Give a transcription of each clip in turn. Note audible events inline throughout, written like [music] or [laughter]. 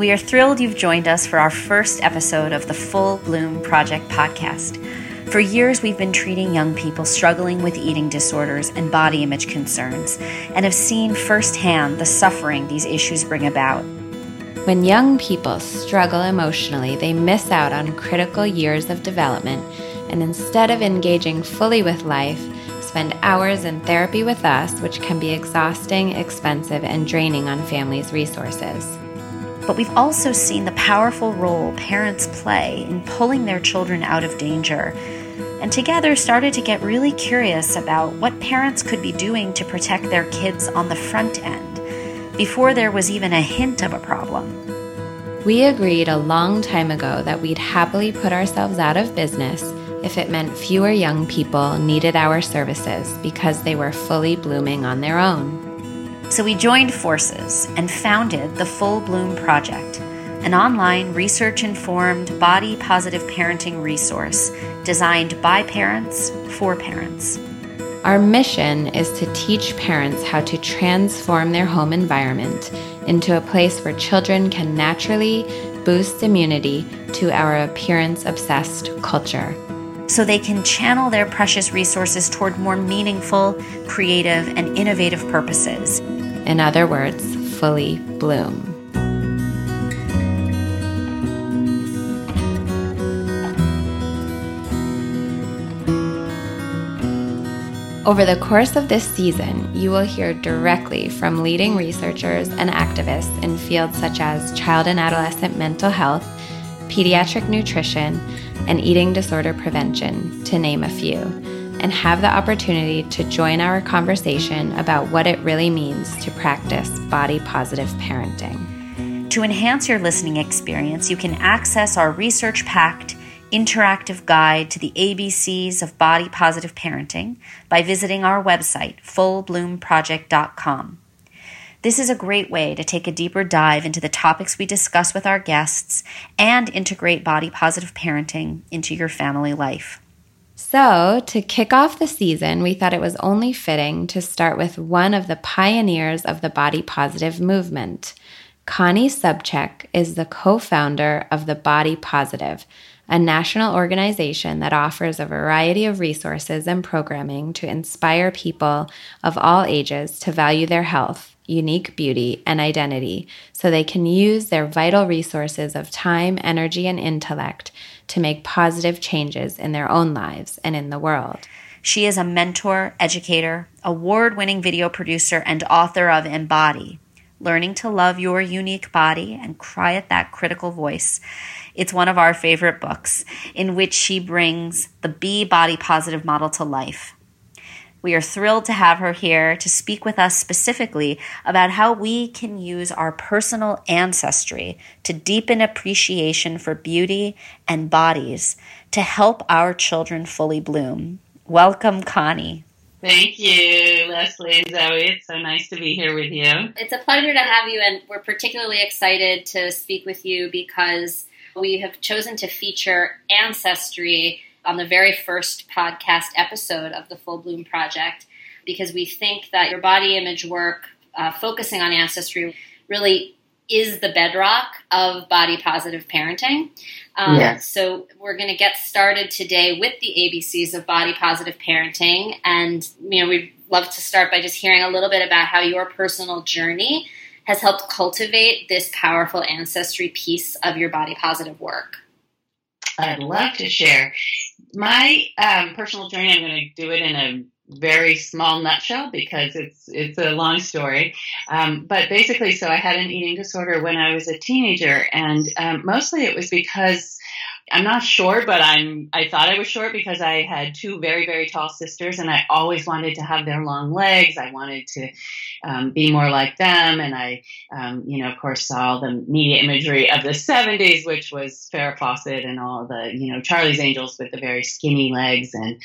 We are thrilled you've joined us for our first episode of the Full Bloom Project podcast. For years, we've been treating young people struggling with eating disorders and body image concerns and have seen firsthand the suffering these issues bring about. When young people struggle emotionally, they miss out on critical years of development and instead of engaging fully with life, spend hours in therapy with us, which can be exhausting, expensive, and draining on families' resources. But we've also seen the powerful role parents play in pulling their children out of danger, and together started to get really curious about what parents could be doing to protect their kids on the front end before there was even a hint of a problem. We agreed a long time ago that we'd happily put ourselves out of business if it meant fewer young people needed our services because they were fully blooming on their own. So we joined forces and founded the Full Bloom Project, an online research informed body positive parenting resource designed by parents for parents. Our mission is to teach parents how to transform their home environment into a place where children can naturally boost immunity to our appearance obsessed culture so they can channel their precious resources toward more meaningful, creative, and innovative purposes. In other words, fully bloom. Over the course of this season, you will hear directly from leading researchers and activists in fields such as child and adolescent mental health, pediatric nutrition, and eating disorder prevention, to name a few, and have the opportunity to join our conversation about what it really means to practice body positive parenting. To enhance your listening experience, you can access our research packed interactive guide to the ABCs of body positive parenting by visiting our website, fullbloomproject.com. This is a great way to take a deeper dive into the topics we discuss with our guests and integrate body positive parenting into your family life. So, to kick off the season, we thought it was only fitting to start with one of the pioneers of the body positive movement. Connie Sobczak is the co founder of The Body Positive, a national organization that offers a variety of resources and programming to inspire people of all ages to value their health unique beauty, and identity so they can use their vital resources of time, energy, and intellect to make positive changes in their own lives and in the world. She is a mentor, educator, award winning video producer, and author of Embody Learning to Love Your Unique Body and Quiet That Critical Voice. It's one of our favorite books in which she brings the Be Body Positive model to life. We are thrilled to have her here to speak with us specifically about how we can use our personal ancestry to deepen appreciation for beauty and bodies to help our children fully bloom. Welcome, Connie. Thank you, Leslie and Zoe. It's so nice to be here with you. It's a pleasure to have you, and we're particularly excited to speak with you because we have chosen to feature ancestry on the very first podcast episode of the Full Bloom Project because we think that your body image work, uh, focusing on ancestry, really is the bedrock of body positive parenting. Um, yes. So we're going to get started today with the ABCs of body positive parenting, and you know we'd love to start by just hearing a little bit about how your personal journey has helped cultivate this powerful ancestry piece of your body positive work. I'd love to share my um, personal journey. I'm going to do it in a very small nutshell because it's it's a long story. Um, but basically, so I had an eating disorder when I was a teenager, and um, mostly it was because I'm not sure, but I'm. I thought I was short because I had two very very tall sisters, and I always wanted to have their long legs. I wanted to um, be more like them, and I, um, you know, of course, saw the media imagery of the '70s, which was Farrah Fawcett and all the, you know, Charlie's Angels with the very skinny legs, and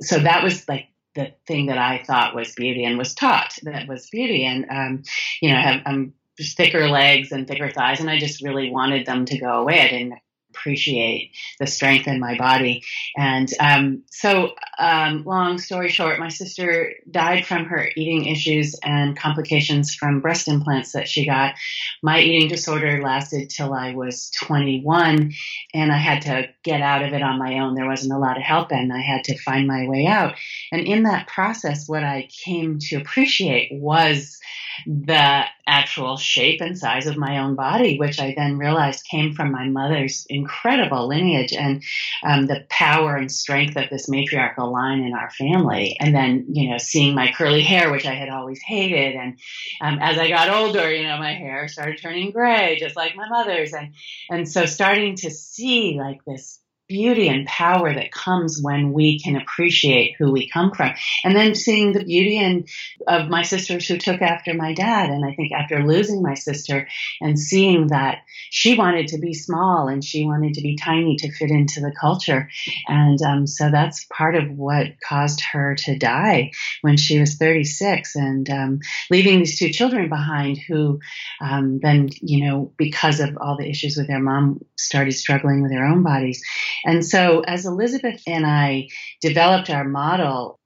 so that was like the thing that I thought was beauty and was taught that was beauty, and um, you know, I have, I'm thicker legs and thicker thighs, and I just really wanted them to go away. I didn't appreciate the strength in my body. And um, so, um, long story short, my sister died from her eating issues and complications from breast implants that she got. My eating disorder lasted till I was 21, and I had to get out of it on my own. There wasn't a lot of help, and I had to find my way out. And in that process, what I came to appreciate was the actual shape and size of my own body, which I then realized came from my mother's incredible lineage and um, the power and strength of this matriarchal line in our family. And then, you know, seeing my curly hair, which I had always hated. And um, as I got older, you know, my hair started turning gray, just like my mother's. And, and so starting to see like this beauty and power that comes when we can appreciate who we come from. And then seeing the beauty and of my sisters who took after my dad. And I think after losing my sister and seeing that she wanted to be small and she wanted to be tiny to fit into the culture. And um, so that's part of what caused her to die when she was 36 and um, leaving these two children behind who um, then, you know, because of all the issues with their mom, started struggling with their own bodies. And so as Elizabeth and I developed our model,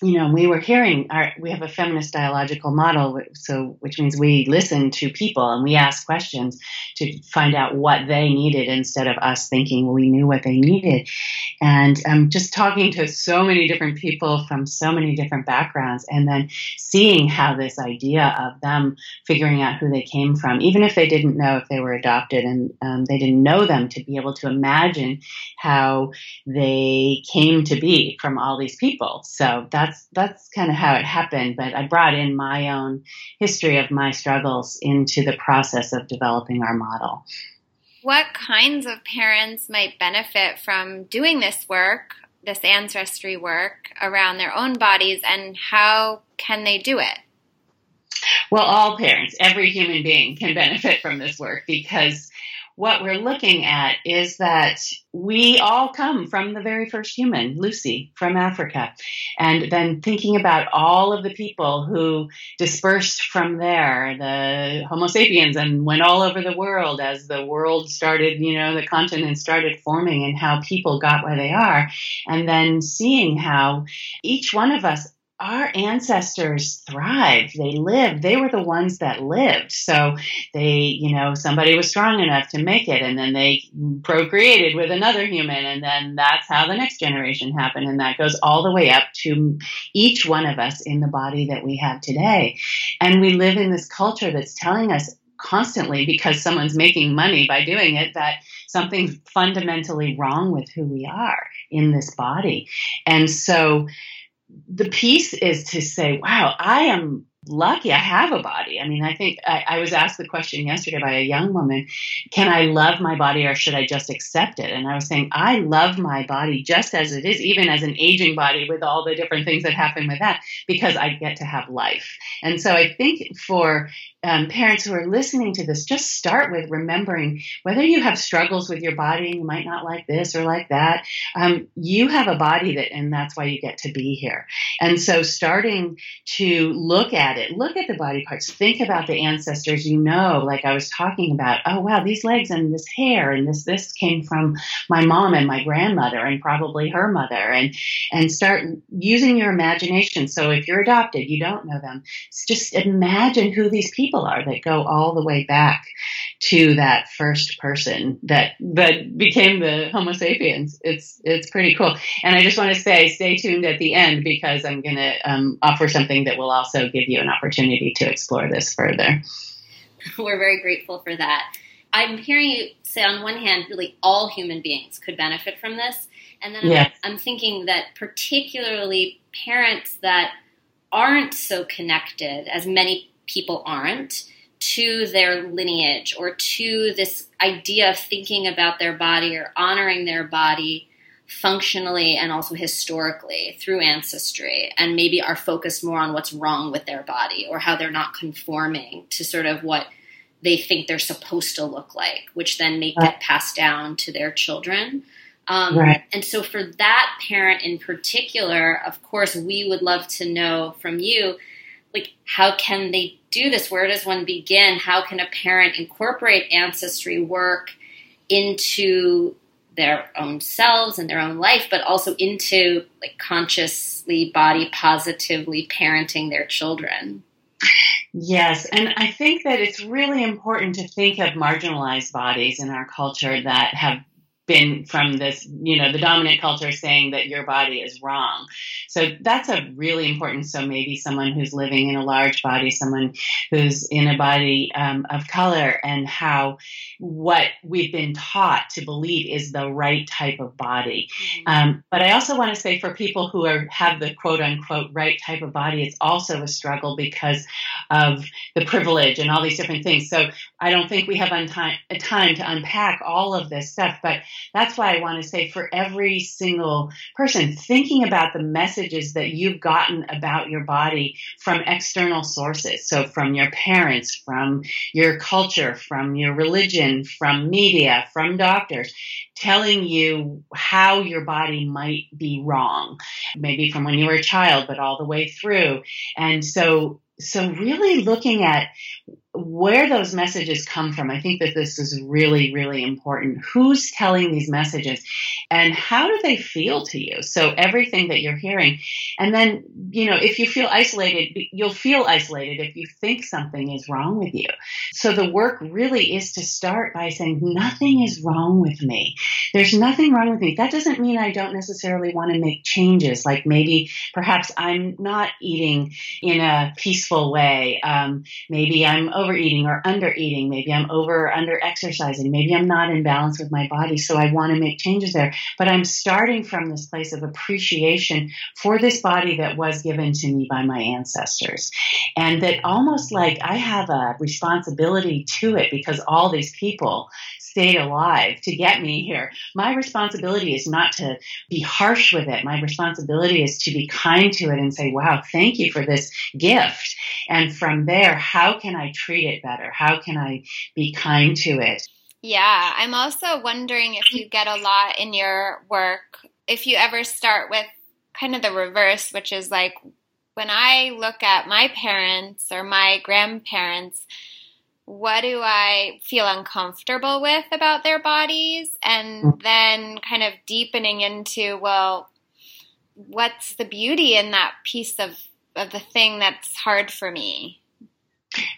you know, we were hearing our, we have a feminist dialogical model, so which means we listen to people and we ask questions to find out what they needed instead of us thinking we knew what they needed. And um, just talking to so many different people from so many different backgrounds, and then seeing how this idea of them figuring out who they came from, even if they didn't know if they were adopted and um, they didn't know them, to be able to imagine how they came to be from all these people. So that's that's that's kind of how it happened. But I brought in my own history of my struggles into the process of developing our model. What kinds of parents might benefit from doing this work, this ancestry work around their own bodies, and how can they do it? Well, all parents, every human being can benefit from this work because what we're looking at is that we all come from the very first human, Lucy, from Africa. And then thinking about all of the people who dispersed from there, the Homo sapiens, and went all over the world as the world started, you know, the continent started forming and how people got where they are. And then seeing how each one of us our ancestors thrived. They lived. They were the ones that lived. So they, you know, somebody was strong enough to make it and then they procreated with another human. And then that's how the next generation happened. And that goes all the way up to each one of us in the body that we have today. And we live in this culture that's telling us constantly because someone's making money by doing it that something's fundamentally wrong with who we are in this body. And so, the piece is to say, wow, I am lucky. I have a body. I mean, I think I, I, was asked the question yesterday by a young woman Can I love my body or should I just accept it? And I was saying, I love my body just as it is, even as an aging body with all the different things that happen with that, because I get to have life. And so I think for um, parents who are listening to this, just start with remembering whether you have struggles with your body, and you might not like this or like that. Um, you have a body that, and that's why you get to be here. And so starting to look at it, look at the body parts, think about the ancestors you know, like I was talking about. Oh, wow, these legs and this hair and this, this came from my mom and my grandmother and probably her mother and, and start using your imagination. So if you're adopted, you don't know them, just imagine who these people people are that go all the way back to that first person that that became the Homo sapiens. It's it's pretty cool. And I just want to say, stay tuned at the end because I'm going to um, offer something that will also give you an opportunity to explore this further. [laughs] We're very grateful for that. I'm hearing you say, on one hand, really all human beings could benefit from this. And then yes. I'm, I'm thinking that particularly parents that aren't so connected as many people aren't to their lineage or to this idea of thinking about their body or honoring their body functionally and also historically through ancestry and maybe are focused more on what's wrong with their body or how they're not conforming to sort of what they think they're supposed to look like which then may get passed down to their children um, right. And so, for that parent in particular, of course, we would love to know from you like how can they do this where does one begin how can a parent incorporate ancestry work into their own selves and their own life, but also into like consciously body positively parenting their children. Yes, and I think that it's really important to think of marginalized bodies in our culture that have been from this, you know, the dominant culture saying that your body is wrong. So that's a really important. So maybe someone who's living in a large body, someone who's in a body um, of color, and how what we've been taught to believe is the right type of body. Mm-hmm. Um, but I also want to say for people who are have the quote unquote right type of body, it's also a struggle because of the privilege and all these different things. So I don't think we have untime, time to unpack all of this stuff, but that's why I want to say for every single person, thinking about the messages that you've gotten about your body from external sources. So from your parents, from your culture, from your religion, from media, from doctors, telling you how your body might be wrong, maybe from when you were a child, but all the way through. And so so really looking at where those messages come from, I think that this is really, really important. Who's telling these messages and how do they feel to you? So everything that you're hearing. And then, you know, if you feel isolated, you'll feel isolated if you think something is wrong with you. So the work really is to start by saying, nothing is wrong with me. There's nothing wrong with me. That doesn't mean I don't necessarily want to make changes. Like maybe perhaps I'm not eating in a peaceful way. Um, maybe I'm overeating or undereating. Maybe I'm over or under exercising. Maybe I'm not in balance with my body. So I want to make changes there. But I'm starting from this place of appreciation for this body that was given to me by my ancestors. And that almost like I have a responsibility to it because all these people stayed alive to get me here. My responsibility is not to be harsh with it. My responsibility is to be kind to it and say, wow, thank you for this gift. And from there, how can I treat it better? How can I be kind to it? Yeah, I'm also wondering if you get a lot in your work, if you ever start with kind of the reverse, which is like when I look at my parents or my grandparents, what do I feel uncomfortable with about their bodies? And then kind of deepening into, well, what's the beauty in that piece of, of the thing that's hard for me?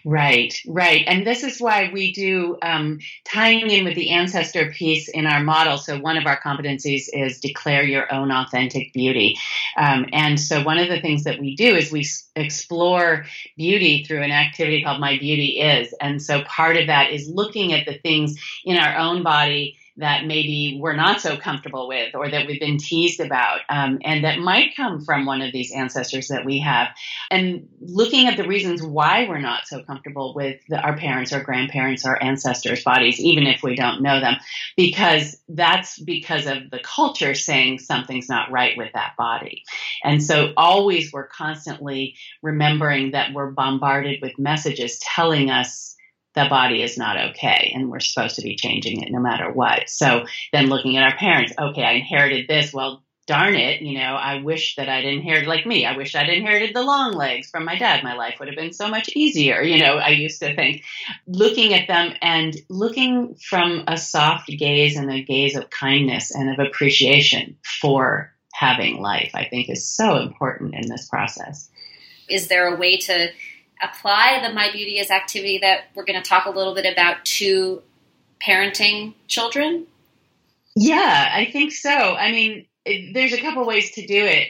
Right, right. And this is why we do um, tying in with the ancestor piece in our model. So, one of our competencies is declare your own authentic beauty. Um, and so, one of the things that we do is we explore beauty through an activity called My Beauty Is. And so, part of that is looking at the things in our own body that maybe we're not so comfortable with or that we've been teased about um, and that might come from one of these ancestors that we have. And looking at the reasons why we're not so comfortable with the, our parents or grandparents or ancestors bodies even if we don't know them because that's because of the culture saying something's not right with that body. And so always we're constantly remembering that we're bombarded with messages telling us the body is not okay and we're supposed to be changing it no matter what. So then looking at our parents, okay, I inherited this. Well, darn it, you know, I wish that I'd inherited like me. I wish I'd inherited the long legs from my dad. My life would have been so much easier. You know, I used to think looking at them and looking from a soft gaze and a gaze of kindness and of appreciation for having life, I think is so important in this process. Is there a way to apply the My Beauty is activity that we're going to talk a little bit about to parenting children? Yeah, I think so. I mean, it, there's a couple ways to do it.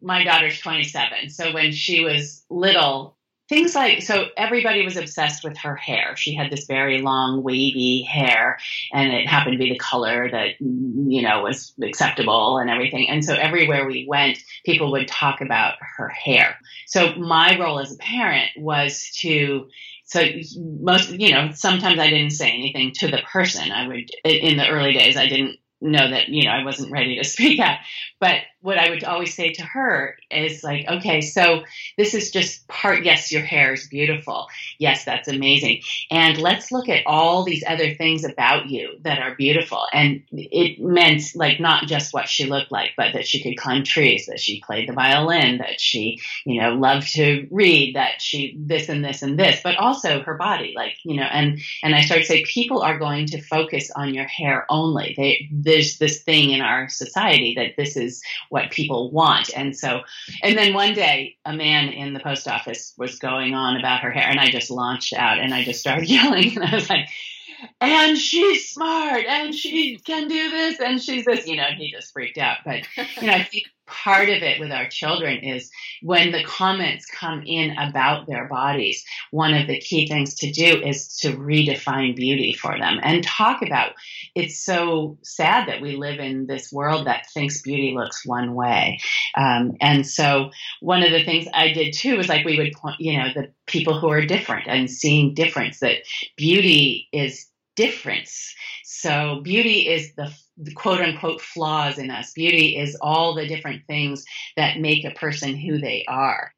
My daughter's 27, so when she was little, things like so everybody was obsessed with her hair. She had this very long wavy hair and it happened to be the color that you know was acceptable and everything. And so everywhere we went people would talk about her hair. So my role as a parent was to so most you know sometimes i didn't say anything to the person. I would in the early days i didn't know that you know I wasn't ready to [laughs] speak up. But what I would always say to her is like, okay, so this is just part. Yes, your hair is beautiful. Yes, that's amazing. And let's look at all these other things about you that are beautiful. And it meant like not just what she looked like, but that she could climb trees, that she played the violin, that she, you know, loved to read, that she this and this and this, but also her body, like, you know, and and I started to say people are going to focus on your hair only. They there's this thing in our society that this is what people want. And so, and then one day a man in the post office was going on about her hair and I just launched out and I just started [laughs] yelling and I was like, and she's smart and she can do this and she's this, you know, he just freaked out. But, you know, I think part of it with our children is when the comments come in about their bodies, one of the key things to do is to redefine beauty for them and talk about it's so sad that we live in this world that thinks beauty looks one way. Um, and so one of the things I did too was like we would point, you know, the people who are different and seeing difference that beauty is difference. So beauty is the, the, quote unquote flaws in us. Beauty is all the different things that make a person who they are.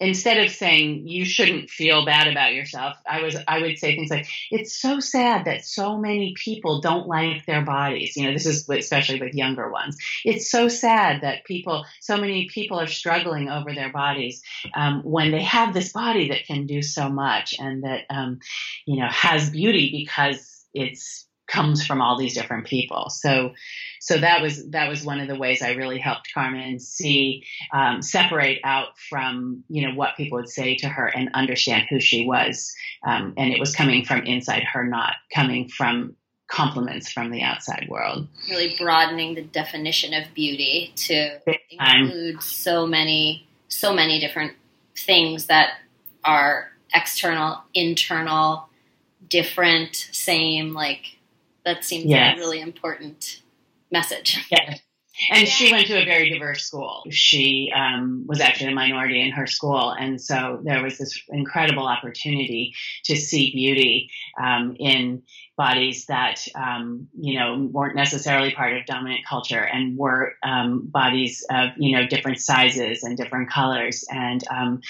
Instead of saying you shouldn't feel bad about yourself, I was I would say things like it's so sad that so many people don't like their bodies. You know, this is especially with younger ones. It's so sad that people, so many people are struggling over their bodies um, when they have this body that can do so much and that um, you know has beauty because it's comes from all these different people. So, so that was that was one of the ways I really helped Carmen see um, separate out from you know what people would say to her and understand who she was, um, and it was coming from inside her, not coming from compliments from the outside world. Really broadening the definition of beauty to include so many so many different things that are external, internal different, same, like that seems yes. like a really important message. Yes. And she went to a very diverse school. She um, was actually a minority in her school. And so there was this incredible opportunity to see beauty um, in bodies that um, you know weren't necessarily part of dominant culture and were um, bodies of you know different sizes and different colors. And um,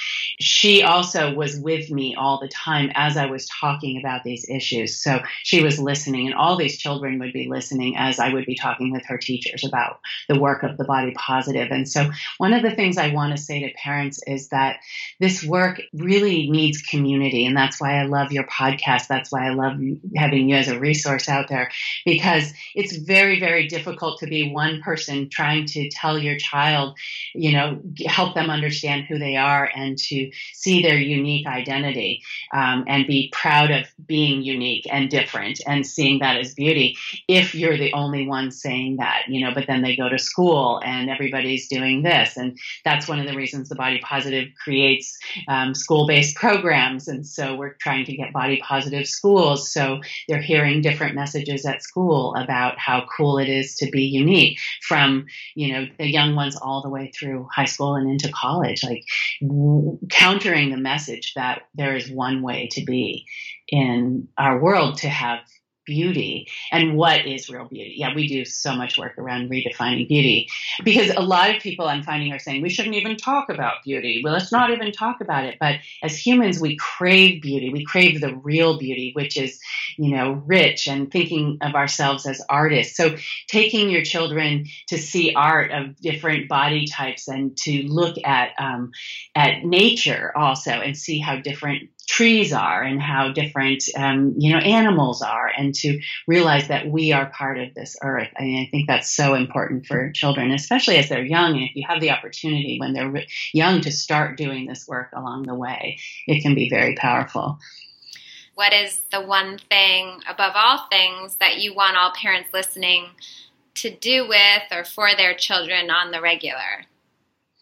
she also was with me all the time as i was talking about these issues. So she was listening and all these children would be listening as i would be talking with her teachers about the work of the body positive. and so one of the things i want to say to parents is that this work really needs community and that's why i love your podcast. That's why i love having you as a resource out there because it's very, very difficult to be one person trying to tell your child, you know, help them understand who they are and to see their unique identity um, and be proud of being unique and different and seeing that as beauty if you're the only one saying that, you know, but then they go to school and everybody's doing this. And that's one of the reasons the Body Positive creates um, school based programs. And so we're trying to get body positive schools. So they're hearing different messages at school about how cool it is to be unique from, you know, the young ones all the way through high school and into college, like w- countering the message that there is one way to be in our world to have beauty and what is real beauty. Yeah, we do so much work around redefining beauty because a lot of people I'm finding are saying we shouldn't even talk about beauty. Well, let's not even talk about it. But as humans, we crave beauty. We crave the real beauty, which is, you know, rich and thinking of ourselves as artists. So taking your children to see art of different body types and to look at um, at nature also and see how different trees are and how different um, you know animals are and to realize that we are part of this earth. I, mean, I think that's so important for children especially as they're young. And if you have the opportunity when they're young to start doing this work along the way it can be very powerful what is the one thing above all things that you want all parents listening to do with or for their children on the regular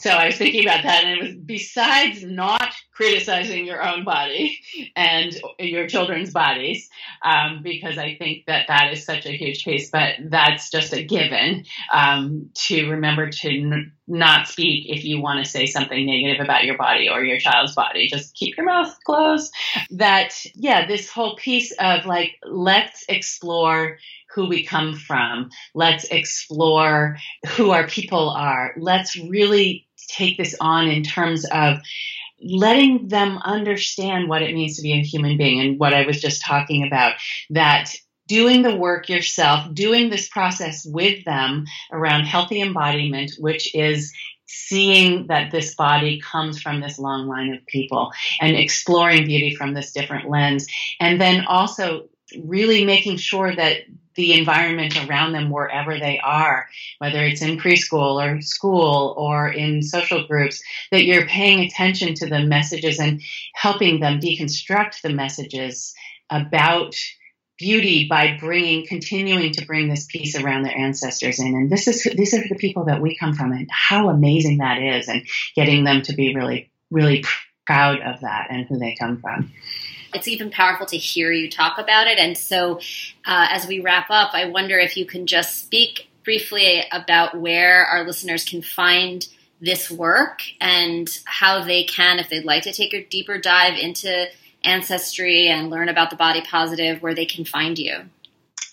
so I was thinking about that, and it was besides not criticizing your own body and your children's bodies um, because I think that that is such a huge piece. But that's just a given um, to remember to n- not speak if you want to say something negative about your body or your child's body. Just keep your mouth closed. That, yeah, this whole piece of like, let's explore who we come from. Let's explore who our people are. Let's really take this on in terms of letting them understand what it means to be a human being and what I was just talking about that doing the work yourself, doing this process with them around healthy embodiment, which is seeing that this body comes from this long line of people and exploring beauty from this different lens. And then also really making sure that the environment around them wherever they are, whether it's in preschool or school or in social groups, that you're paying attention to the messages and helping them deconstruct the messages about beauty by bringing continuing to bring this piece around their ancestors in. And this is these are the people that we come from and how amazing that is and getting them to be really really proud of that and who they come from it's even powerful to hear you talk about it. And so, uh, as we wrap up, I wonder if you can just speak briefly about where our listeners can find this work and how they can, if they'd like to take a deeper dive into ancestry and learn about the body positive, where they can find you.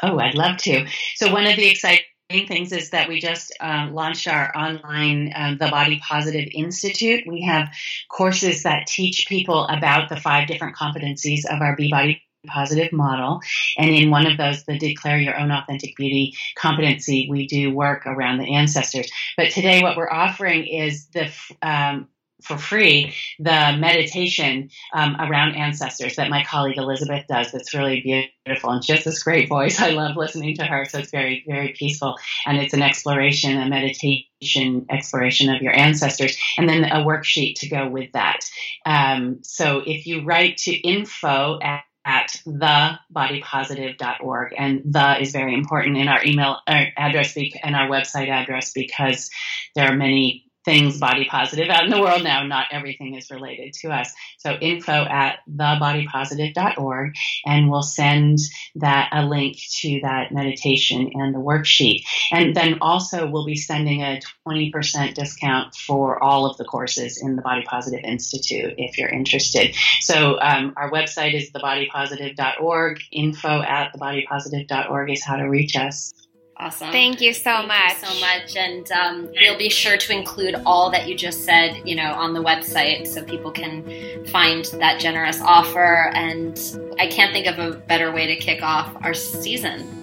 Oh, I'd love to. So, one of the exciting things is that we just uh, launched our online um, the body positive institute. We have courses that teach people about the five different competencies of our be body positive model. And in one of those the declare your own authentic beauty competency we do work around the ancestors. But today what we're offering is the um, for free the meditation um, around ancestors that my colleague Elizabeth does. That's really beautiful and she has this great voice. [laughs] I love listening to her. So it's very, very peaceful. And it's an exploration, a meditation exploration of your ancestors, and then a worksheet to go with that. Um, so if you write to info at at thebodypositive.org. And the is very important in our email address and our website address because there are many things body positive out in the world now. Not everything is related to us. So info at thebodypositive.org and we'll send that a link to that meditation and the worksheet. And then also we'll be sending a 20% discount for all of the courses in the Body Positive Institute if you're interested. So um, our website is thebodypositive.org. Info at thebodypositive.org is how to reach us. Awesome. Thank you so Thank much. You so much. And um, we'll be sure to include all that you just said, you know, on the website so people can find that generous offer. And I can't think of a better way to kick off our season.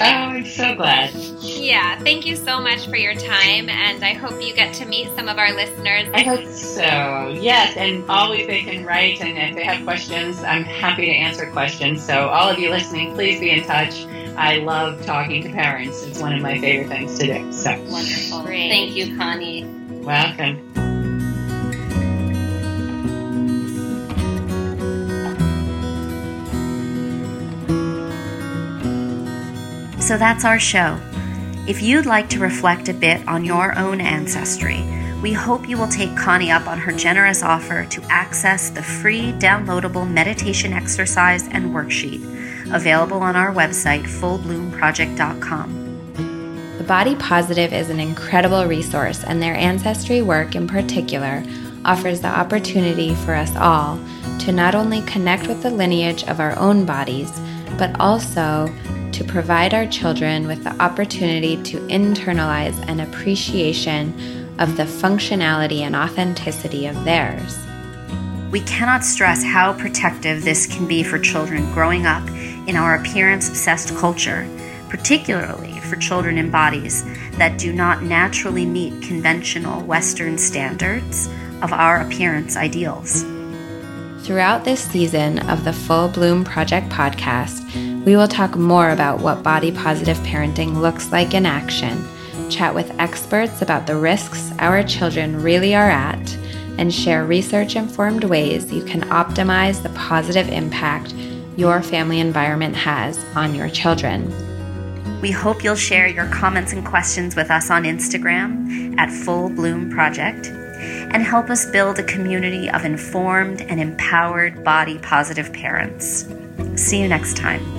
Oh, I'm so glad. Yeah, thank you so much for your time, and I hope you get to meet some of our listeners. I hope so. Yes, and always they can write, and if they have questions, I'm happy to answer questions. So, all of you listening, please be in touch. I love talking to parents. It's one of my favorite things to do. So wonderful. Great. Thank you, Connie. Welcome. So that's our show. If you'd like to reflect a bit on your own ancestry, we hope you will take Connie up on her generous offer to access the free downloadable meditation exercise and worksheet available on our website, fullbloomproject.com. The Body Positive is an incredible resource, and their ancestry work in particular offers the opportunity for us all to not only connect with the lineage of our own bodies, but also to provide our children with the opportunity to internalize an appreciation of the functionality and authenticity of theirs. We cannot stress how protective this can be for children growing up in our appearance obsessed culture, particularly for children in bodies that do not naturally meet conventional Western standards of our appearance ideals. Throughout this season of the Full Bloom Project podcast, we will talk more about what body positive parenting looks like in action, chat with experts about the risks our children really are at, and share research informed ways you can optimize the positive impact your family environment has on your children. We hope you'll share your comments and questions with us on Instagram at Full Bloom Project. and help us build a community of informed and empowered body positive parents. See you next time.